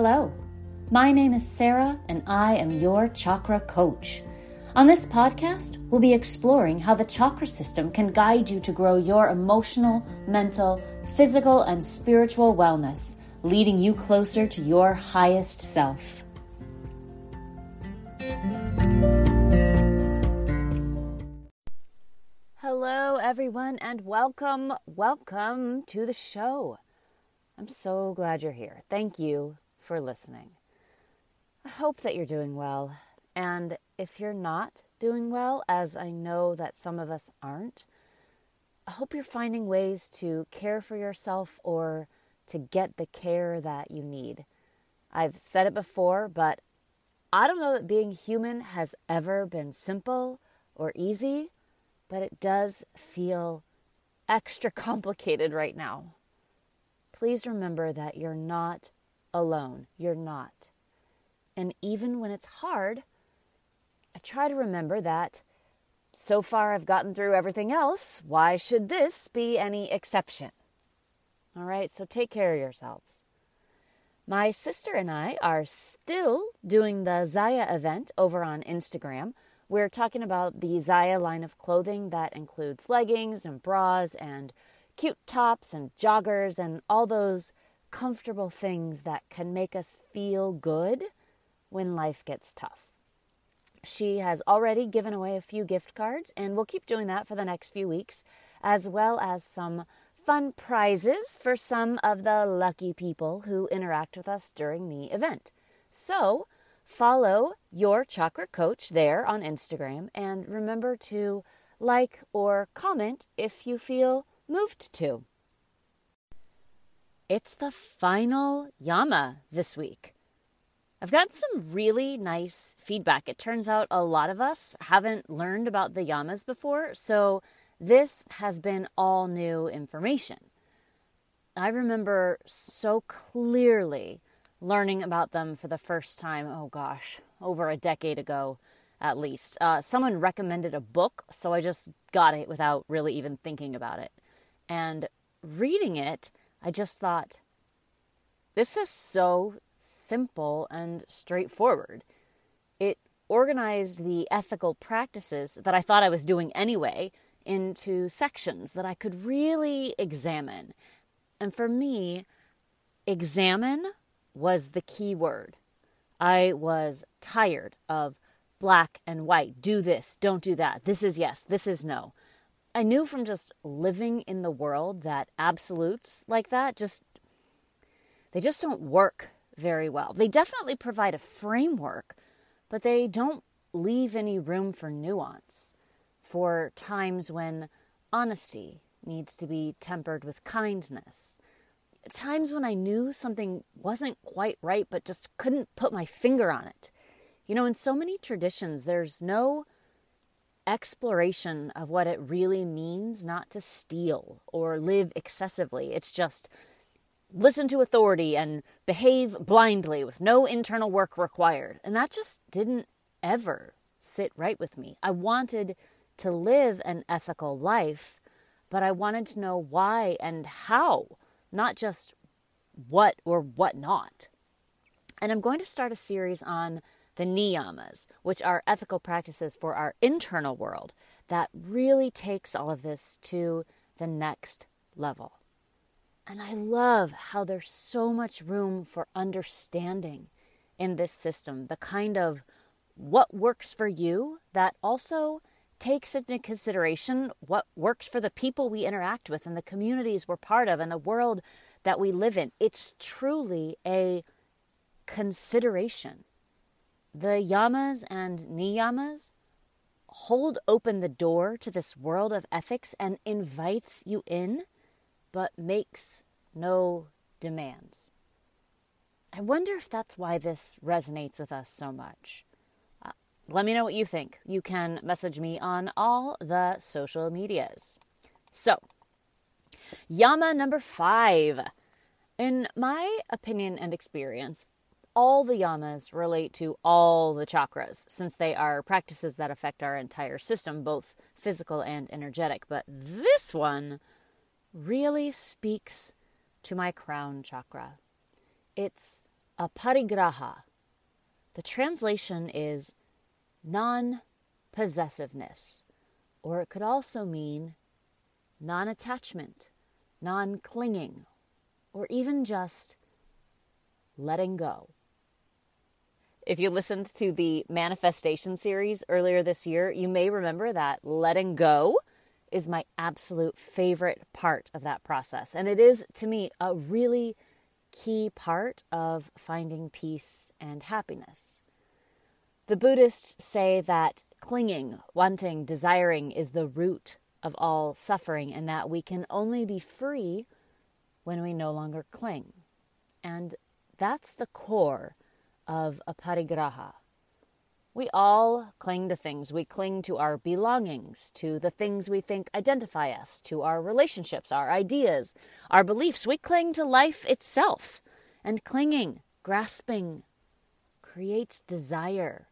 Hello, my name is Sarah, and I am your chakra coach. On this podcast, we'll be exploring how the chakra system can guide you to grow your emotional, mental, physical, and spiritual wellness, leading you closer to your highest self. Hello, everyone, and welcome, welcome to the show. I'm so glad you're here. Thank you for listening. I hope that you're doing well. And if you're not doing well, as I know that some of us aren't, I hope you're finding ways to care for yourself or to get the care that you need. I've said it before, but I don't know that being human has ever been simple or easy, but it does feel extra complicated right now. Please remember that you're not alone. You're not. And even when it's hard, I try to remember that so far I've gotten through everything else. Why should this be any exception? All right, so take care of yourselves. My sister and I are still doing the Zyia event over on Instagram. We're talking about the Zyia line of clothing that includes leggings and bras and cute tops and joggers and all those comfortable things that can make us feel good when life gets tough. She has already given away a few gift cards, and we'll keep doing that for the next few weeks, as well as some fun prizes for some of the lucky people who interact with us during the event. So, follow your chakra coach there on Instagram, and remember to like or comment if you feel moved to. It's the final Yama this week. I've gotten some really nice feedback. It turns out a lot of us haven't learned about the Yamas before, so this has been all new information. I remember so clearly learning about them for the first time, oh gosh, over a decade ago at least. Uh, someone recommended a book, so I just got it without really even thinking about it. And reading it, I just thought, this is so simple and straightforward. It organized the ethical practices that I thought I was doing anyway into sections that I could really examine. And for me, examine was the key word. I was tired of black and white. Do this, don't do that. This is yes, this is no. I knew from just living in the world that absolutes like that just they just don't work very well. They definitely provide a framework, but they don't leave any room for nuance, for times when honesty needs to be tempered with kindness. Times when I knew something wasn't quite right, but just couldn't put my finger on it. You know, in so many traditions, there's no exploration of what it really means not to steal or live excessively. It's just listen to authority and behave blindly with no internal work required. And that just didn't ever sit right with me. I wanted to live an ethical life, but I wanted to know why and how, not just what or what not. And I'm going to start a series on the niyamas, which are ethical practices for our internal world that really takes all of this to the next level. And I love how there's so much room for understanding in this system, the kind of what works for you that also takes into consideration what works for the people we interact with and the communities we're part of and the world that we live in. It's truly a consideration the yamas and niyamas hold open the door to this world of ethics and invites you in, but makes no demands. I wonder if that's why this resonates with us so much. Uh, let me know what you think. You can message me on all the social medias. So, Yama number five. In my opinion and experience, all the yamas relate to all the chakras, since they are practices that affect our entire system, both physical and energetic. But this one really speaks to my crown chakra. It's aparigraha. The translation is non possessiveness, or it could also mean non attachment, non clinging, or even just letting go. If you listened to the manifestation series earlier this year, you may remember that letting go is my absolute favorite part of that process. And it is, to me, a really key part of finding peace and happiness. The Buddhists say that clinging, wanting, desiring is the root of all suffering, and that we can only be free when we no longer cling. And that's the core of aparigraha. We all cling to things. We cling to our belongings, to the things we think identify us, to our relationships, our ideas, our beliefs. We cling to life itself. And clinging, grasping, creates desire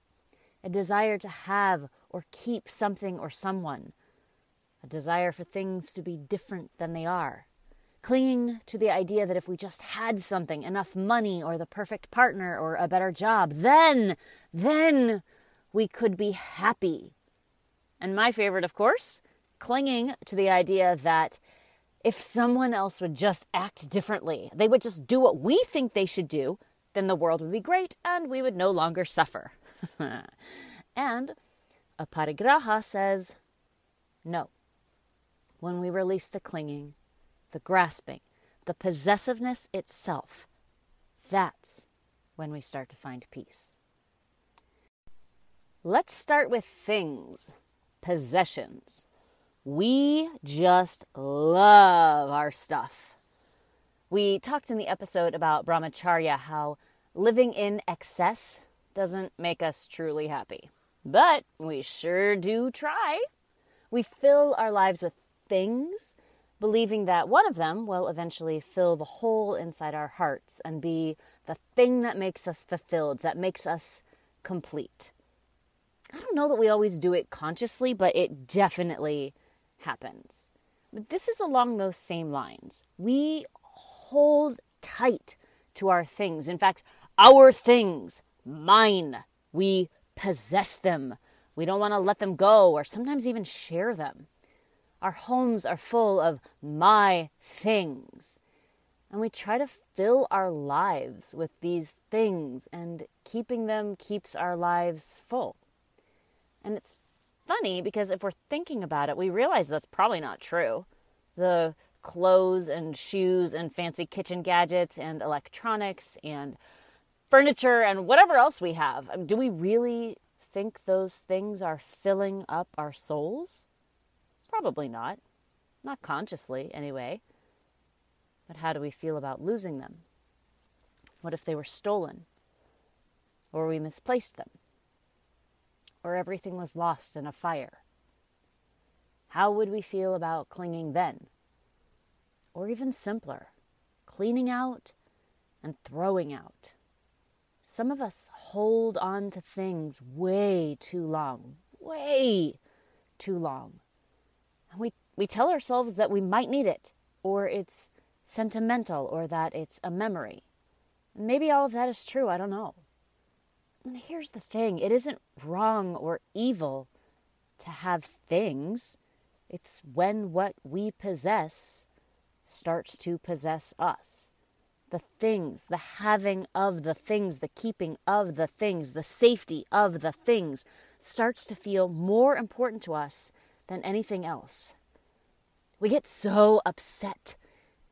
a desire to have or keep something or someone, a desire for things to be different than they are clinging to the idea that if we just had something, enough money or the perfect partner or a better job, then, then we could be happy. And my favorite, of course, clinging to the idea that if someone else would just act differently, they would just do what we think they should do, then the world would be great and we would no longer suffer. and Aparigraha says, no. When we release the clinging, the grasping, the possessiveness itself, that's when we start to find peace. Let's start with things, possessions. We just love our stuff. We talked in the episode about brahmacharya how living in excess doesn't make us truly happy. But we sure do try. We fill our lives with things believing that one of them will eventually fill the hole inside our hearts and be the thing that makes us fulfilled, that makes us complete. I don't know that we always do it consciously, but it definitely happens. But this is along those same lines. We hold tight to our things. In fact, our things, mine, we possess them. We don't want to let them go or sometimes even share them. Our homes are full of my things. And we try to fill our lives with these things, and keeping them keeps our lives full. And it's funny because if we're thinking about it, we realize that's probably not true. The clothes and shoes and fancy kitchen gadgets and electronics and furniture and whatever else we have, um, do we really think those things are filling up our souls? Probably not. Not consciously, anyway. But how do we feel about losing them? What if they were stolen? Or we misplaced them? Or everything was lost in a fire? How would we feel about clinging then? Or even simpler, cleaning out and throwing out. Some of us hold on to things way too long, way too long we, we tell ourselves that we might need it, or it's sentimental, or that it's a memory. Maybe all of that is true, I don't know. And here's the thing it isn't wrong or evil to have things, it's when what we possess starts to possess us. The things, the having of the things, the keeping of the things, the safety of the things starts to feel more important to us than anything else. We get so upset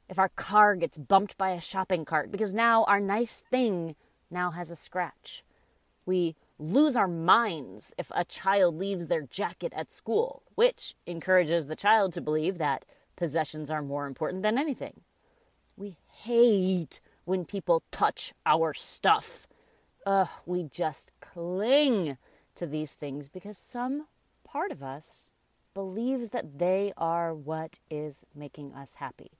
if our car gets bumped by a shopping cart because now our nice thing now has a scratch. We lose our minds if a child leaves their jacket at school, which encourages the child to believe that possessions are more important than anything. We hate when people touch our stuff. Ugh, we just cling to these things because some part of us believes that they are what is making us happy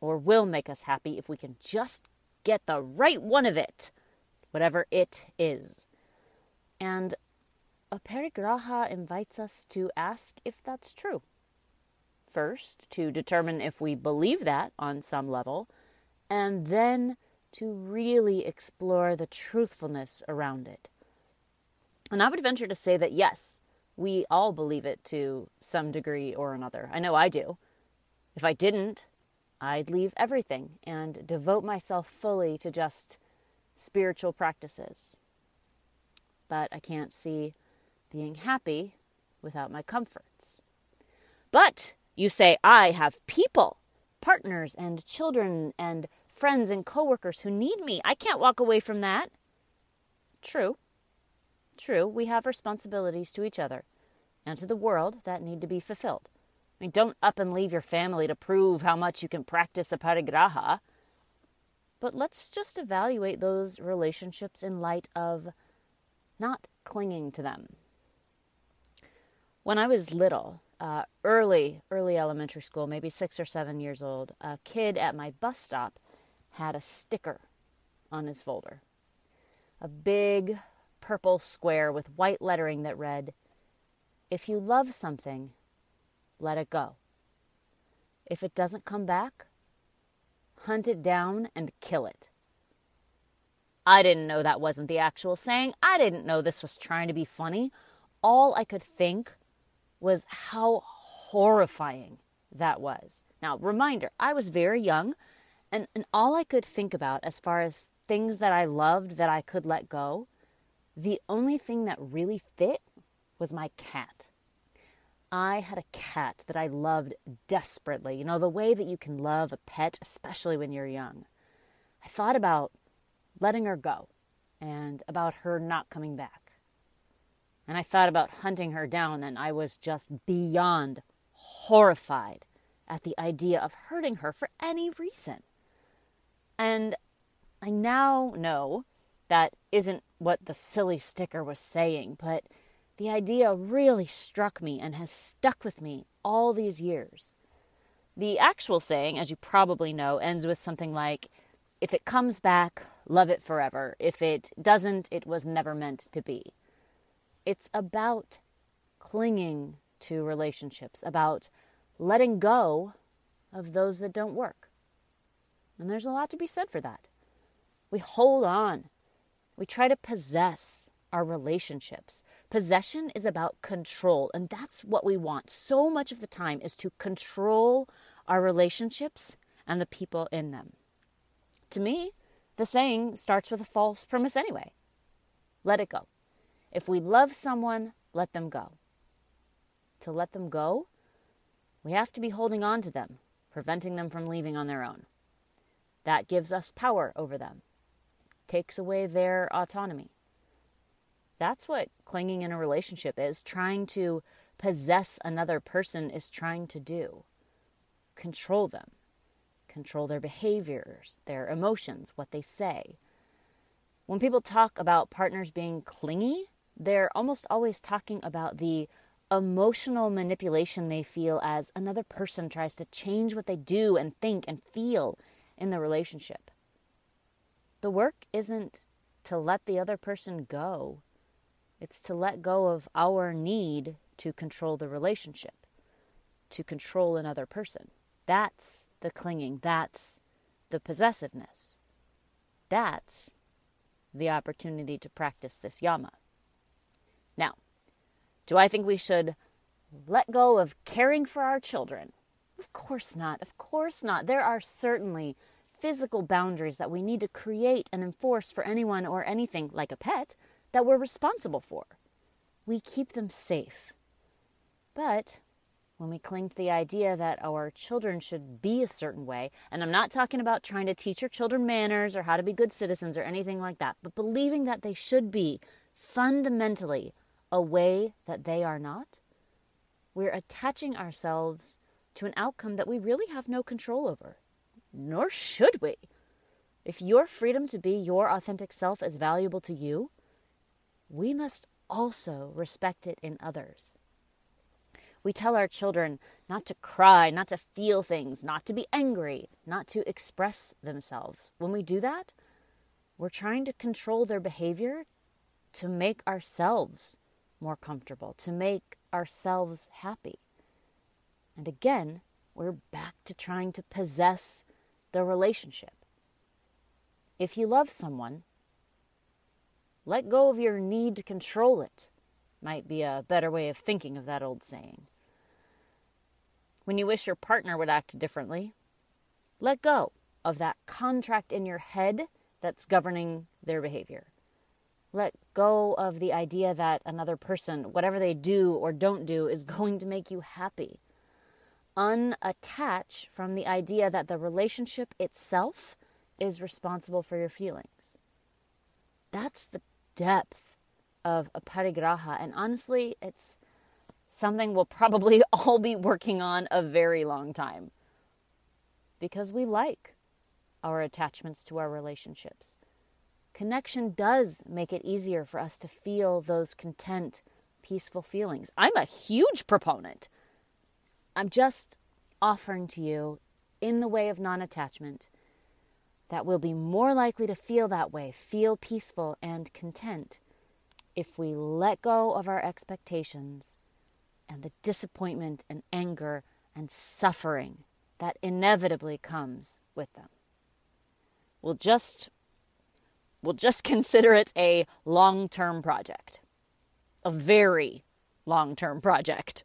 or will make us happy if we can just get the right one of it, whatever it is. And Aparigraha invites us to ask if that's true. First, to determine if we believe that on some level, and then to really explore the truthfulness around it. And I would venture to say that yes, we all believe it to some degree or another. I know I do. If I didn't, I'd leave everything and devote myself fully to just spiritual practices. But I can't see being happy without my comforts. But you say, I have people, partners and children and friends and coworkers who need me. I can't walk away from that. True. True, we have responsibilities to each other and to the world that need to be fulfilled. I mean, don't up and leave your family to prove how much you can practice aparigraha. But let's just evaluate those relationships in light of not clinging to them. When I was little, uh, early, early elementary school, maybe six or seven years old, a kid at my bus stop had a sticker on his folder. A big purple square with white lettering that read, If you love something, let it go. If it doesn't come back, hunt it down and kill it. I didn't know that wasn't the actual saying. I didn't know this was trying to be funny. All I could think was how horrifying that was. Now, reminder, I was very young, and, and all I could think about as far as things that I loved that I could let go, the only thing that really fit was my cat. I had a cat that I loved desperately. You know, the way that you can love a pet, especially when you're young. I thought about letting her go and about her not coming back. And I thought about hunting her down, and I was just beyond horrified at the idea of hurting her for any reason. And I now know that isn't what the silly sticker was saying, but the idea really struck me and has stuck with me all these years. The actual saying, as you probably know, ends with something like, If it comes back, love it forever. If it doesn't, it was never meant to be. It's about clinging to relationships, about letting go of those that don't work. And there's a lot to be said for that. We hold on, we try to possess our relationships. Possession is about control, and that's what we want so much of the time is to control our relationships and the people in them. To me, the saying starts with a false premise anyway. Let it go. If we love someone, let them go. To let them go, we have to be holding on to them, preventing them from leaving on their own. That gives us power over them, takes away their autonomy. That's what clinging in a relationship is. Trying to possess another person is trying to do. Control them, control their behaviors, their emotions, what they say. When people talk about partners being clingy, they're almost always talking about the emotional manipulation they feel as another person tries to change what they do and think and feel in the relationship. The work isn't to let the other person go, it's to let go of our need to control the relationship, to control another person. That's the clinging. That's the possessiveness. That's the opportunity to practice this yama. Now, do I think we should let go of caring for our children? Of course not. Of course not. There are certainly physical boundaries that we need to create and enforce for anyone or anything like a pet that we're responsible for. We keep them safe. But when we cling to the idea that our children should be a certain way, and I'm not talking about trying to teach your children manners or how to be good citizens or anything like that, but believing that they should be fundamentally a way that they are not, we're attaching ourselves to an outcome that we really have no control over. Nor should we. If your freedom to be your authentic self is valuable to you, we must also respect it in others. We tell our children not to cry, not to feel things, not to be angry, not to express themselves. When we do that, we're trying to control their behavior to make ourselves more comfortable, to make ourselves happy. And again, we're back to trying to possess the relationship. If you love someone, let go of your need to control it, might be a better way of thinking of that old saying. When you wish your partner would act differently, let go of that contract in your head that's governing their behavior. Let go of the idea that another person, whatever they do or don't do, is going to make you happy. Unattach from the idea that the relationship itself is responsible for your feelings. That's the depth of aparigraha. And honestly, it's something we'll probably all be working on a very long time because we like our attachments to our relationships. Connection does make it easier for us to feel those content, peaceful feelings. I'm a huge proponent. I'm just offering to you, in the way of non attachment, that we'll be more likely to feel that way, feel peaceful and content, if we let go of our expectations and the disappointment and anger and suffering that inevitably comes with them. We'll just we'll just consider it a long-term project. A very long-term project.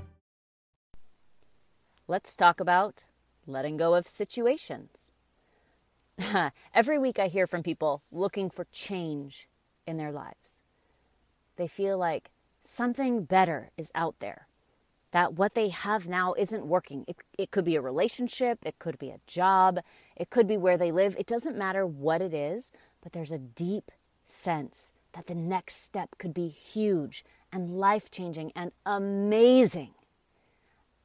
Let's talk about letting go of situations. Every week I hear from people looking for change in their lives. They feel like something better is out there, that what they have now isn't working. It, it could be a relationship, it could be a job, it could be where they live. It doesn't matter what it is, but there's a deep sense that the next step could be huge and life changing and amazing.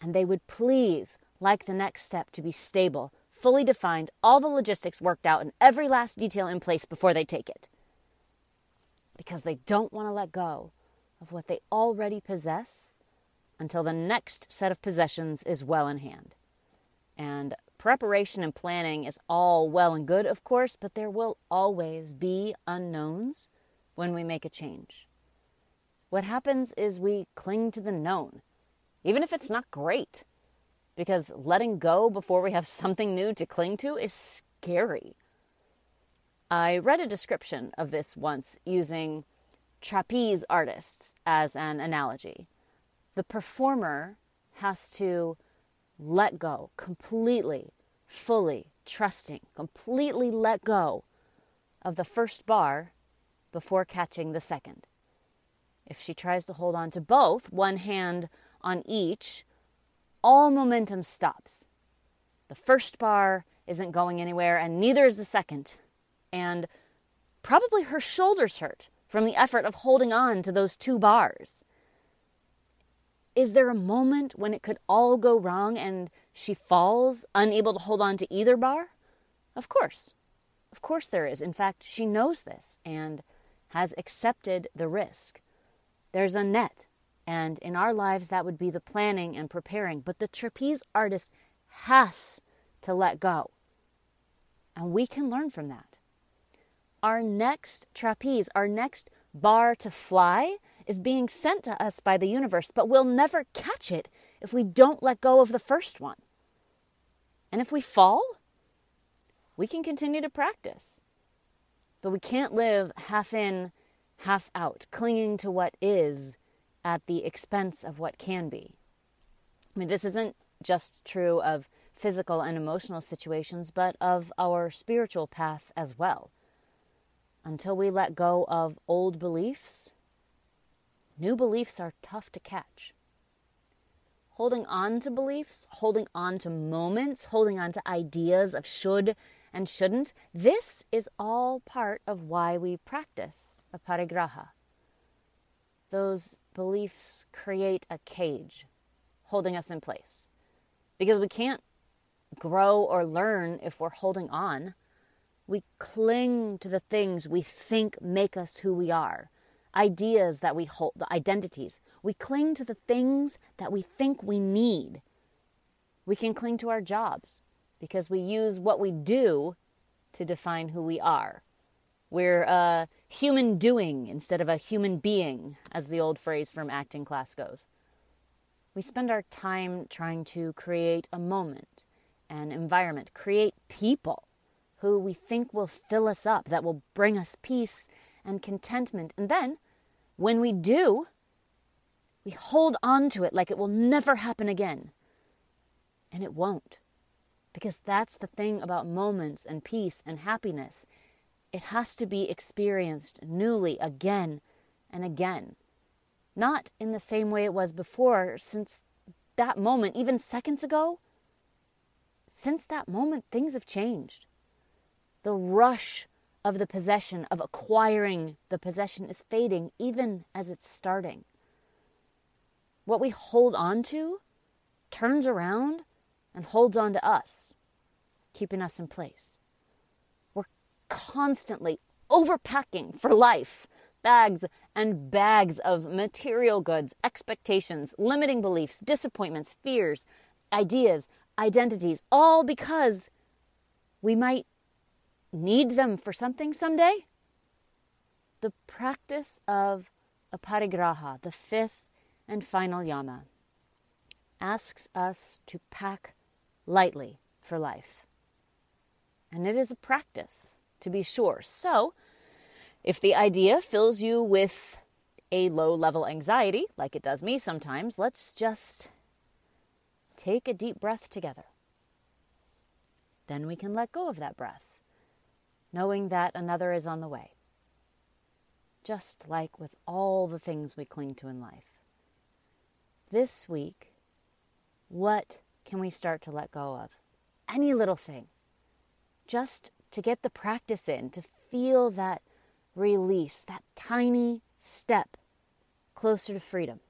And they would please like the next step to be stable, fully defined, all the logistics worked out, and every last detail in place before they take it. Because they don't want to let go of what they already possess until the next set of possessions is well in hand. And preparation and planning is all well and good, of course, but there will always be unknowns when we make a change. What happens is we cling to the known, even if it's not great because letting go before we have something new to cling to is scary. I read a description of this once using trapeze artists as an analogy. The performer has to let go completely, fully, trusting, completely let go of the first bar before catching the second. If she tries to hold on to both, one hand on each, all momentum stops. The first bar isn't going anywhere, and neither is the second. And probably her shoulders hurt from the effort of holding on to those two bars. Is there a moment when it could all go wrong and she falls, unable to hold on to either bar? Of course. Of course there is. In fact, she knows this and has accepted the risk. There's a net and in our lives, that would be the planning and preparing. But the trapeze artist has to let go. And we can learn from that. Our next trapeze, our next bar to fly, is being sent to us by the universe, but we'll never catch it if we don't let go of the first one. And if we fall, we can continue to practice. But we can't live half in, half out, clinging to what is at the expense of what can be. I mean, this isn't just true of physical and emotional situations, but of our spiritual path as well. Until we let go of old beliefs, new beliefs are tough to catch. Holding on to beliefs, holding on to moments, holding on to ideas of should and shouldn't, this is all part of why we practice aparigraha. Those beliefs create a cage holding us in place because we can't grow or learn if we're holding on. We cling to the things we think make us who we are, ideas that we hold, identities. We cling to the things that we think we need. We can cling to our jobs because we use what we do to define who we are. We're a human doing instead of a human being, as the old phrase from acting class goes. We spend our time trying to create a moment, an environment, create people who we think will fill us up, that will bring us peace and contentment. And then, when we do, we hold on to it like it will never happen again. And it won't. Because that's the thing about moments and peace and happiness. It has to be experienced newly again and again. Not in the same way it was before, since that moment, even seconds ago, since that moment, things have changed. The rush of the possession, of acquiring the possession, is fading even as it's starting. What we hold on to turns around and holds on to us keeping us in place. Constantly overpacking for life bags and bags of material goods, expectations, limiting beliefs, disappointments, fears, ideas, identities, all because we might need them for something someday. The practice of aparigraha, the fifth and final yama, asks us to pack lightly for life. And it is a practice, to be sure. So, if the idea fills you with a low level anxiety, like it does me sometimes, let's just take a deep breath together. Then we can let go of that breath, knowing that another is on the way. Just like with all the things we cling to in life. This week, what can we start to let go of? Any little thing just to get the practice in, to feel that release, that tiny step closer to freedom.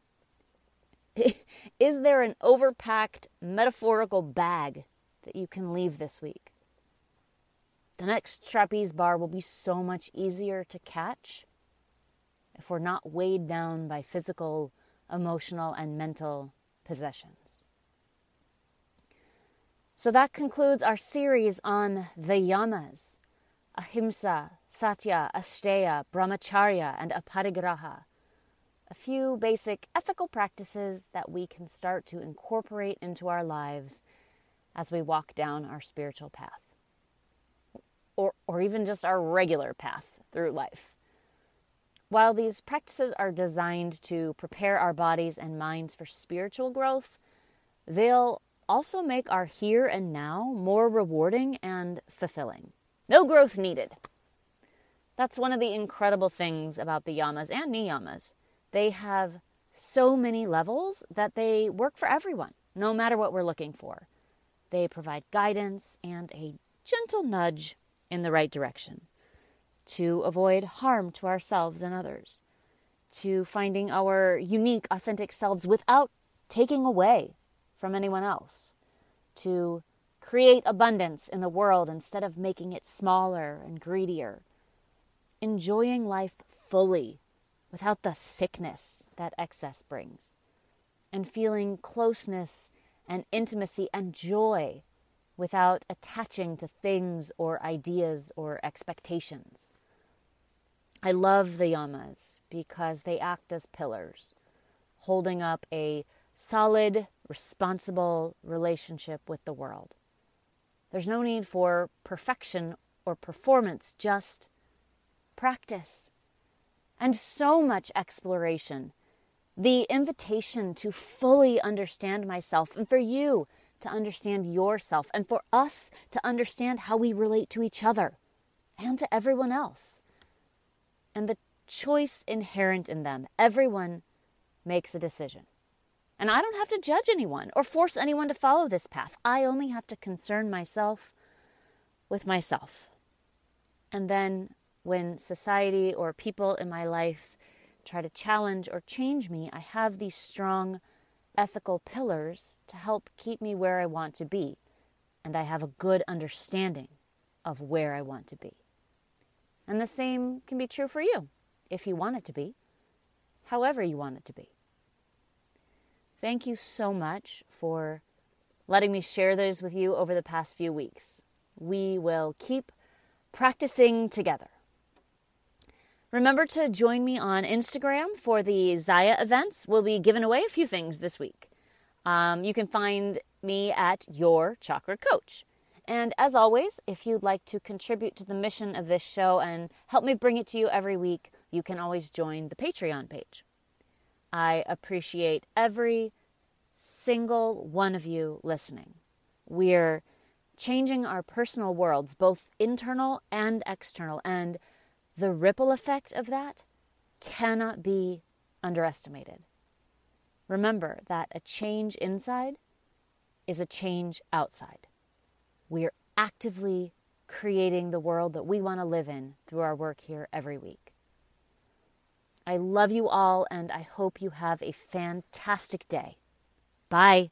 Is there an overpacked metaphorical bag that you can leave this week? The next trapeze bar will be so much easier to catch if we're not weighed down by physical, emotional, and mental possessions. So that concludes our series on the yamas ahimsa, satya, asteya, brahmacharya, and aparigraha. A few basic ethical practices that we can start to incorporate into our lives as we walk down our spiritual path, or, or even just our regular path through life. While these practices are designed to prepare our bodies and minds for spiritual growth, they'll also make our here and now more rewarding and fulfilling. No growth needed. That's one of the incredible things about the yamas and niyamas. They have so many levels that they work for everyone, no matter what we're looking for. They provide guidance and a gentle nudge in the right direction to avoid harm to ourselves and others, to finding our unique, authentic selves without taking away from anyone else, to create abundance in the world instead of making it smaller and greedier, enjoying life fully without the sickness that excess brings, and feeling closeness and intimacy and joy without attaching to things or ideas or expectations. I love the yamas because they act as pillars, holding up a solid, responsible relationship with the world. There's no need for perfection or performance, just practice and so much exploration. The invitation to fully understand myself and for you to understand yourself and for us to understand how we relate to each other and to everyone else. And the choice inherent in them. Everyone makes a decision. And I don't have to judge anyone or force anyone to follow this path. I only have to concern myself with myself. And then when society or people in my life try to challenge or change me, I have these strong ethical pillars to help keep me where I want to be. And I have a good understanding of where I want to be. And the same can be true for you if you want it to be, however you want it to be. Thank you so much for letting me share those with you over the past few weeks. We will keep practicing together. Remember to join me on Instagram for the Zyia events. We'll be giving away a few things this week. Um, you can find me at Your Chakra Coach. And as always, if you'd like to contribute to the mission of this show and help me bring it to you every week, you can always join the Patreon page. I appreciate every single one of you listening. We're changing our personal worlds, both internal and external, and the ripple effect of that cannot be underestimated. Remember that a change inside is a change outside. We are actively creating the world that we want to live in through our work here every week. I love you all, and I hope you have a fantastic day. Bye.